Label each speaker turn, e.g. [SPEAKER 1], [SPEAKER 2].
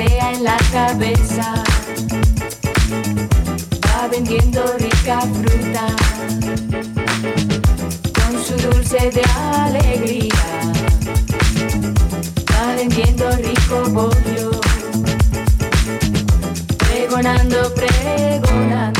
[SPEAKER 1] en la cabeza. Va vendiendo rica fruta con su dulce de alegría. Va vendiendo rico bollo, pregonando, pregonando.